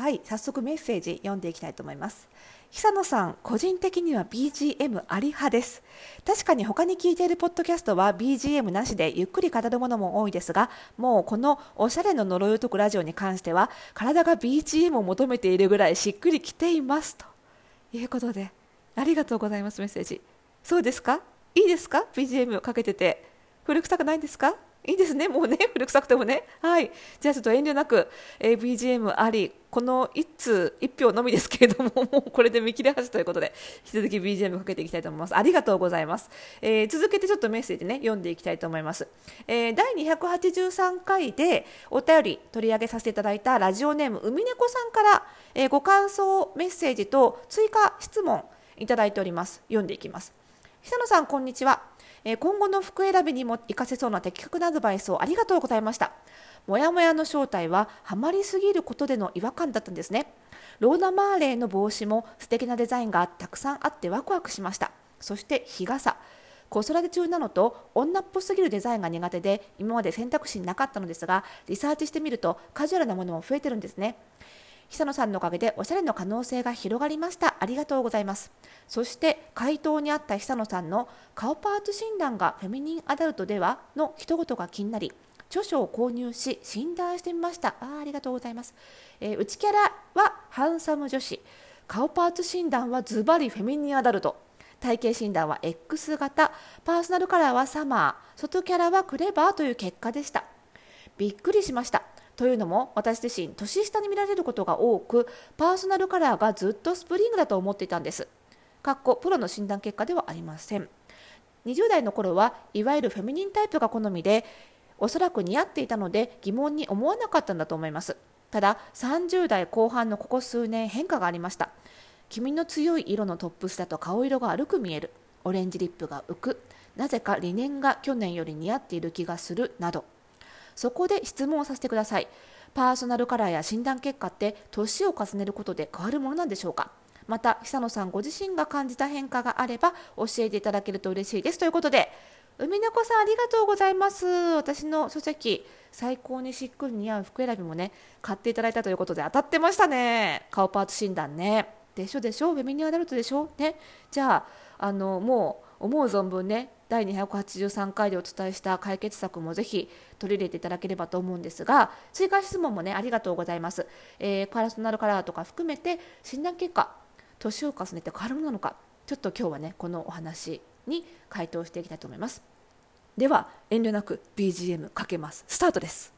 はい早速メッセージ読んでいきたいと思います。久野さん個人的には BGM あり派です。確かに他に聞いているポッドキャストは BGM なしでゆっくり語るものも多いですがもうこのおしゃれの呪いを解くラジオに関しては体が BGM を求めているぐらいしっくりきています。ということでありがとうございますメッセージ。そうですか？いいですか？BGM かけてて。古臭くないんですか？いいですね、もうね、古臭くてもね。はい。じゃあちょっと遠慮なく、え、BGM あり、この1通1票のみですけれども、もうこれで見切れ端ということで、引き続き BGM かけていきたいと思います。ありがとうございます。えー、続けてちょっとメッセージね、読んでいきたいと思います。えー、第283回でお便り取り上げさせていただいたラジオネーム、海猫さんから、えー、ご感想メッセージと追加質問いただいております。読んでいきます。久野さん、こんにちは。え今後の服選びにも活かせそうな的確なアドバイスをありがとうございました。もやもやの正体はハマりすぎることでの違和感だったんですね。ローナ・マーレーの帽子も素敵なデザインがたくさんあってワクワクしました。そして日傘。子育て中なのと女っぽすぎるデザインが苦手で今まで選択肢になかったのですがリサーチしてみるとカジュアルなものも増えてるんですね。久野さんのおかげでおしゃれの可能性が広がりました。ありがとうございます。そして回答にあった久野さんの顔パーツ診断がフェミニンアダルトではの一言が気になり著書を購入し診断してみました。あありがとうございます、えー、内キャラはハンサム女子。顔パーツ診断はズバリフェミニンアダルト。体型診断は X 型。パーソナルカラーはサマー。外キャラはクレバーという結果でした。びっくりしました。というのも私自身年下に見られることが多くパーソナルカラーがずっとスプリングだと思っていたんです。かっこプロの診断結果ではありません。20代の頃はいわゆるフェミニンタイプが好みでおそらく似合っていたので疑問に思わなかったんだと思います。ただ30代後半のここ数年変化がありました。黄身の強い色のトップスだと顔色が悪く見える。オレンジリップが浮く。なぜか理念が去年より似合っている気がする。など。そこで質問をさせてください。パーソナルカラーや診断結果って年を重ねることで変わるものなんでしょうか？また久野さんご自身が感じた変化があれば教えていただけると嬉しいです。ということで海猫さんありがとうございます。私の書籍最高にしっくり似合う服選びもね買っていただいたということで当たってましたね。顔パーツ診断ね。でしょでしょ？フェミニアダルトでしょ？ね。じゃああのもう思う存分ね第283回でお伝えした解決策もぜひ取り入れていただければと思うんですが追加質問もねありがとうございます、えー、パーソナルカラーとか含めて診断結果年を重ねて変わるものなのかちょっと今日はねこのお話に回答していきたいと思います。では遠慮なく BGM かけます。スタートです。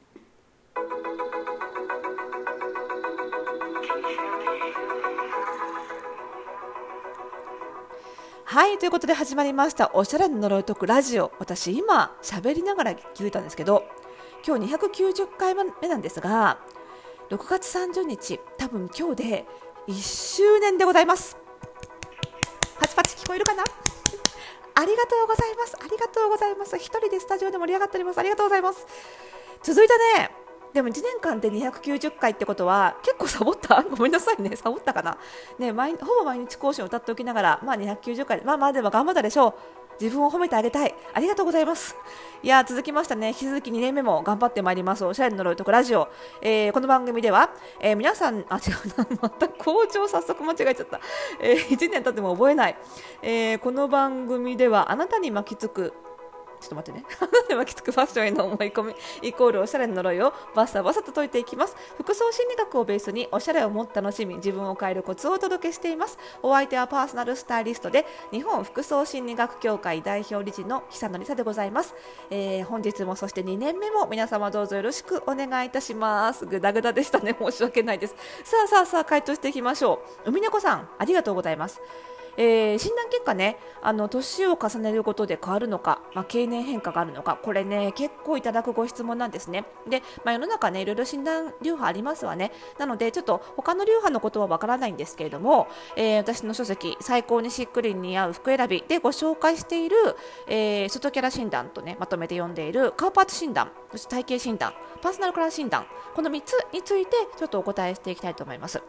はいということで始まりましたおしゃれの呪い解くラジオ。私今喋りながら気づいたんですけど今日290回目なんですが6月30日多分今日で1周年でございます。パチパチ聞こえるかな？ありがとうございます。ありがとうございます。一人でスタジオで盛り上がっております。ありがとうございます。続いたねでも1年間で290回ってことは結構サボった？ごめんなさいね。サボったかな？ね毎ほぼ毎日講師を歌っておきながらまあ290回まあまあでも頑張ったでしょう。自分を褒めてあげたい。ありがとうございます。いや続きましたね。引き続き2年目も頑張ってまいります。おしゃれの呪いとくラジオ、えー、この番組では、えー、皆さんあ違うな。また校長早速間違えちゃった、えー、1年経っても覚えない、え、この番組ではあなたに巻きつくちょっと待ってね。巻きつくファッションへの思い込み、イコールおしゃれの呪いをバサバサと解いていきます。服装心理学をベースにおしゃれをもっと楽しみ、自分を変えるコツをお届けしています。お相手はパーソナルスタイリストで、日本服装心理学協会代表理事の久野里沙でございます。えー、本日もそして2年目も皆様どうぞよろしくお願いいたします。ぐだぐだでしたね。申し訳ないです。さあさあさあ、回答していきましょう。海猫さん、ありがとうございます。えー、診断結果ねあの年を重ねることで変わるのか、まあ、経年変化があるのかこれね結構いただくご質問なんですね。で、まあ、世の中ねいろいろ診断流派ありますわね。なのでちょっと他の流派のことはわからないんですけれども、えー、私の書籍最高にしっくり似合う服選びでご紹介している、えー、外キャラ診断とねまとめて読んでいる顔パーツ診断そして体型診断パーソナルカラー診断この3つについてちょっとお答えしていきたいと思います、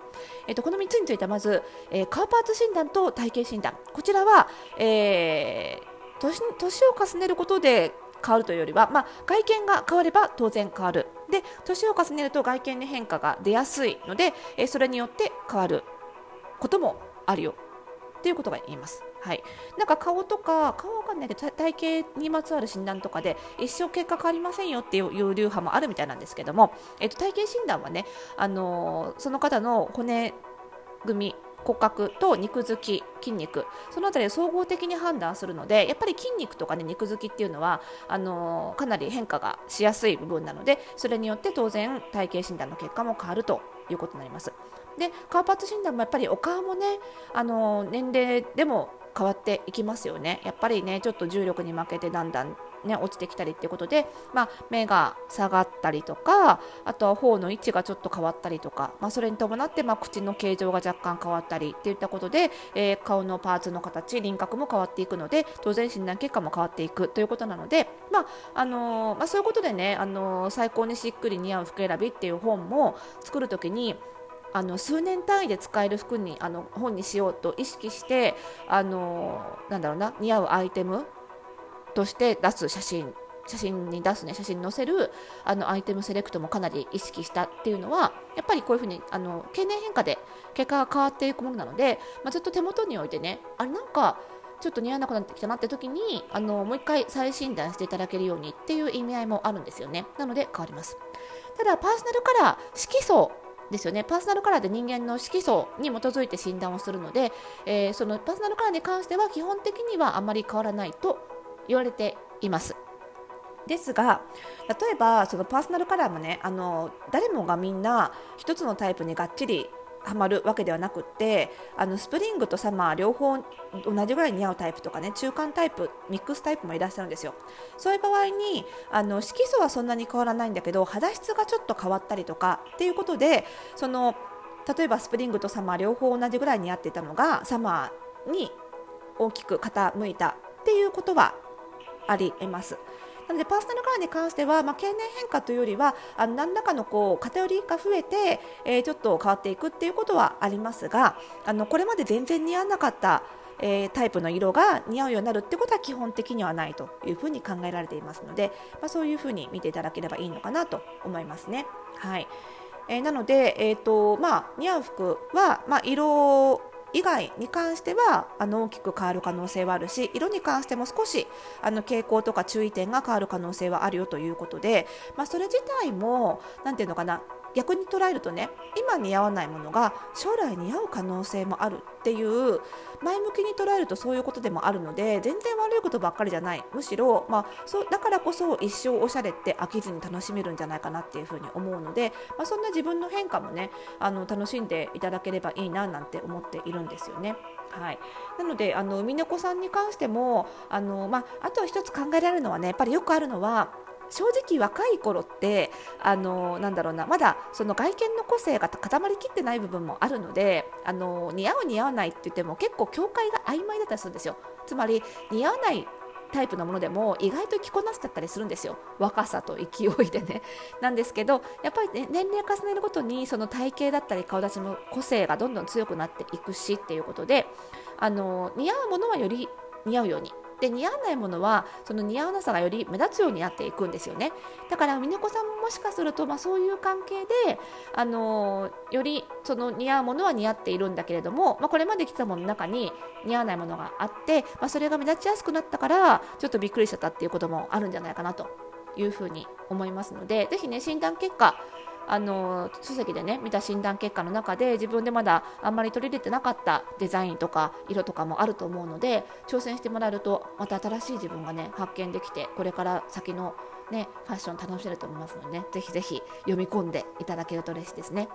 えーと、この3つについてまず、えー、顔パーツ診断と体型診断。こちらは、えー、年年を重ねることで変わるというよりは、まあ、外見が変われば当然変わる。で年を重ねると外見に変化が出やすいので、えそれによって変わることもあるよ。っていうことが言えます。はい、なんか顔とか顔わかんないけど体型にまつわる診断とかで一生結果変わりませんよっていう流派もあるみたいなんですけども、えっと、体型診断はね、あのー、その方の骨組み骨格と肉付き筋肉その辺りを総合的に判断するのでやっぱり筋肉とか、ね、肉付きっていうのはあのー、かなり変化がしやすい部分なのでそれによって当然体型診断の結果も変わるということになります。で顔パッツ診断もやっぱりお顔もねあのー、年齢でも変わっていきますよね。やっぱりねちょっと重力に負けてだんだんね、落ちてきたりっていうことで、まあ、目が下がったりとかあとは頬の位置がちょっと変わったりとか、まあ、それに伴って、まあ、口の形状が若干変わったりっていったことで、えー、顔のパーツの形輪郭も変わっていくので当然診断結果も変わっていくということなので、まああのー、まあ、そういうことでね、あのー、最高にしっくり似合う服選びっていう本も作るときにあの数年単位で使える服にあの本にしようと意識してあのなんだろうな似合うアイテムとして出す写真写真に出すね写真に載せるあのアイテムセレクトもかなり意識したっていうのはやっぱりこういうふうにあの経年変化で結果が変わっていくものなので、まあ、ずっと手元に置いてねあれなんかちょっと似合わなくなってきたなって時にあのもう一回再診断していただけるようにっていう意味合いもあるんですよね。なので変わります。ただパーソナルカラー色素ですよねパーソナルカラーで人間の色素に基づいて診断をするので、えー、そのパーソナルカラーに関しては基本的にはあまり変わらないと言われています。ですが例えばそのパーソナルカラーもねあの誰もがみんな1つのタイプにがっちりはまるわけではなくってあのスプリングとサマー両方同じぐらい似合うタイプとかね中間タイプミックスタイプもいらっしゃるんですよそういう場合にあの色素はそんなに変わらないんだけど肌質がちょっと変わったりとかっていうことでその例えばスプリングとサマー両方同じぐらい似合っていたのがサマーに大きく傾いたっていうことはありえます。なのでパーソナルカラーに関しては、まあ、経年変化というよりはあの何らかのこう偏りが増えて、えー、ちょっと変わっていくっていうことはありますがあのこれまで全然似合わなかったえー、タイプの色が似合うようになるってことは基本的にはないというふうに考えられていますので、まあ、そういうふうに見ていただければいいのかなと思いますね。はいえー、なので、えーとまあ、似合う服は、まあ、色以外に関してはあの大きく変わる可能性はあるし色に関しても少しあの傾向とか注意点が変わる可能性はあるよということで、まあ、それ自体も何て言うのかな逆に捉えるとね今似合わないものが将来似合う可能性もあるっていう前向きに捉えるとそういうことでもあるので全然悪いことばっかりじゃないむしろ、まあ、そうだからこそ一生おしゃれって飽きずに楽しめるんじゃないかなっていうふうに思うので、まあ、そんな自分の変化もねあの楽しんでいただければいいななんて思っているんですよね。はい、なのであの海猫さんに関してもあの、まあ、あと一つ考えられるのはねやっぱりよくあるのは正直若い頃ってあのなんだろうなまだその外見の個性が固まりきってない部分もあるのであの似合う似合わないって言っても結構境界が曖昧だったりするんですよ。つまり似合わないタイプのものでも意外と着こなせちゃったりするんですよ。若さと勢いでね。なんですけどやっぱり、ね、年齢重ねるごとにその体型だったり顔立ちの個性がどんどん強くなっていくしっていうことであの似合うものはより似合うようにで似合わないものはその似合わなさがより目立つようになっていくんですよね。だから峰子さんももしかすると、まあ、そういう関係で、あのよりその似合うものは似合っているんだけれども、まあ、これまで来たものの中に似合わないものがあって、まあ、それが目立ちやすくなったからちょっとびっくりしちゃったっていうこともあるんじゃないかなというふうに思いますのでぜひね診断結果あの書籍でね見た診断結果の中で自分でまだあんまり取り入れてなかったデザインとか色とかもあると思うので挑戦してもらえるとまた新しい自分がね発見できてこれから先のねファッション楽しめると思いますのでねぜひぜひ読み込んでいただけると嬉しいですね。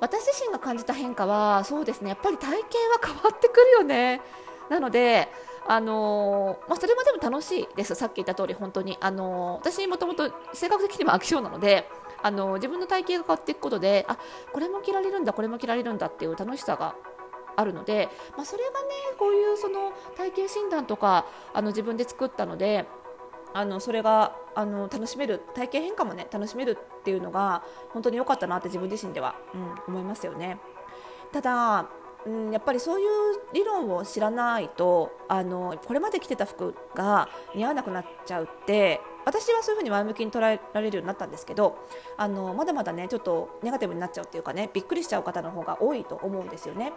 私自身が感じた変化はそうですねやっぱり体型は変わってくるよね。なのであのー、まあ、それもでも楽しいです、さっき言った通り本当に、あのー、私もともと性格的にも飽き性なので、あの自分の体型が変わっていくことであこれも着られるんだこれも着られるんだっていう楽しさがあるので、まあ、それがねこういうその体型診断とかあの自分で作ったのであのそれがあの楽しめる体型変化もね楽しめるっていうのが本当に良かったなって自分自身では、うん、思いますよね。ただうん、やっぱりそういう理論を知らないとあのこれまで着てた服が似合わなくなっちゃうって私はそういうふうに前向きに捉えられるようになったんですけどあのまだまだねちょっとネガティブになっちゃうっていうかねびっくりしちゃう方の方が多いと思うんですよね。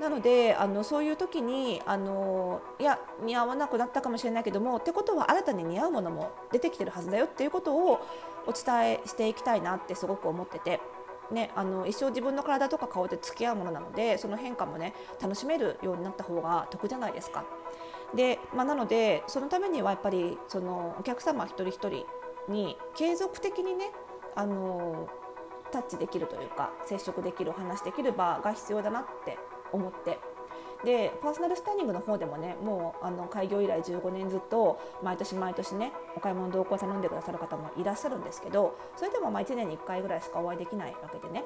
なのであのそういう時にあのいや似合わなくなったかもしれないけどもってことは新たに似合うものも出てきてるはずだよっていうことをお伝えしていきたいなってすごく思ってて。ね、あの一生自分の体とか顔で付き合うものなのでその変化もね楽しめるようになった方が得じゃないですか。で、まあ、なのでそのためにはやっぱりそのお客様一人一人に継続的にねあのタッチできるというか接触できるお話できる場が必要だなって思って。でパーソナルスタイリングの方でもねもうあの開業以来15年ずっと毎年毎年ねお買い物同行頼んでくださる方もいらっしゃるんですけどそれでもまあ1年に1回ぐらいしかお会いできないわけでね。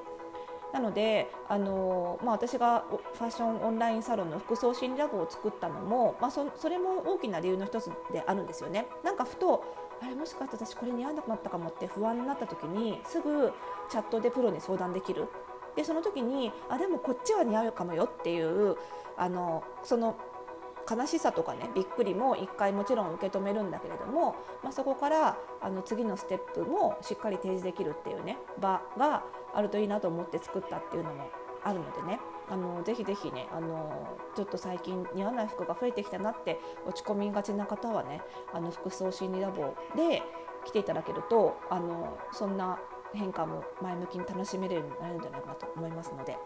なので、あのまあ、私がファッションオンラインサロンの服装心理ラボを作ったのも、まあ、それも大きな理由の一つであるんですよね。なんかふとあれもしかして私これ似合わなくなったかもって不安になった時にすぐチャットでプロに相談できるでその時にあでもこっちは似合うかもよっていうあのその悲しさとかねびっくりも一回もちろん受け止めるんだけれども、まあ、そこからあの次のステップもしっかり提示できるっていうね場があるといいなと思って作ったっていうのもあるのでねあのぜひぜひねあのちょっと最近似合わない服が増えてきたなって落ち込みがちな方はねあの服装心理ラボで来ていただけるとあのそんな変化も前向きに楽しめるようになるんじゃないかなと思いますので。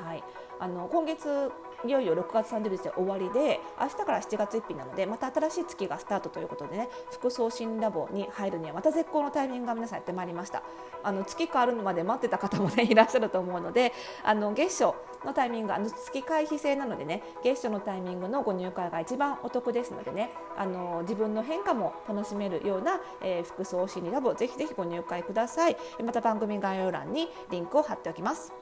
はい、あの今月いよいよ6月30日で終わりで明日から7月1日なのでまた新しい月がスタートということでね服装診ラボに入るにはまた絶好のタイミングが皆さんやってまいりました。あの月変わるのまで待ってた方もね いらっしゃると思うのであの月初のタイミングあの月回避制なのでね月初のタイミングのご入会が一番お得ですのでねあの自分の変化も楽しめるような、えー、服装心理ラボぜひぜひご入会ください。また番組概要欄にリンクを貼っておきます。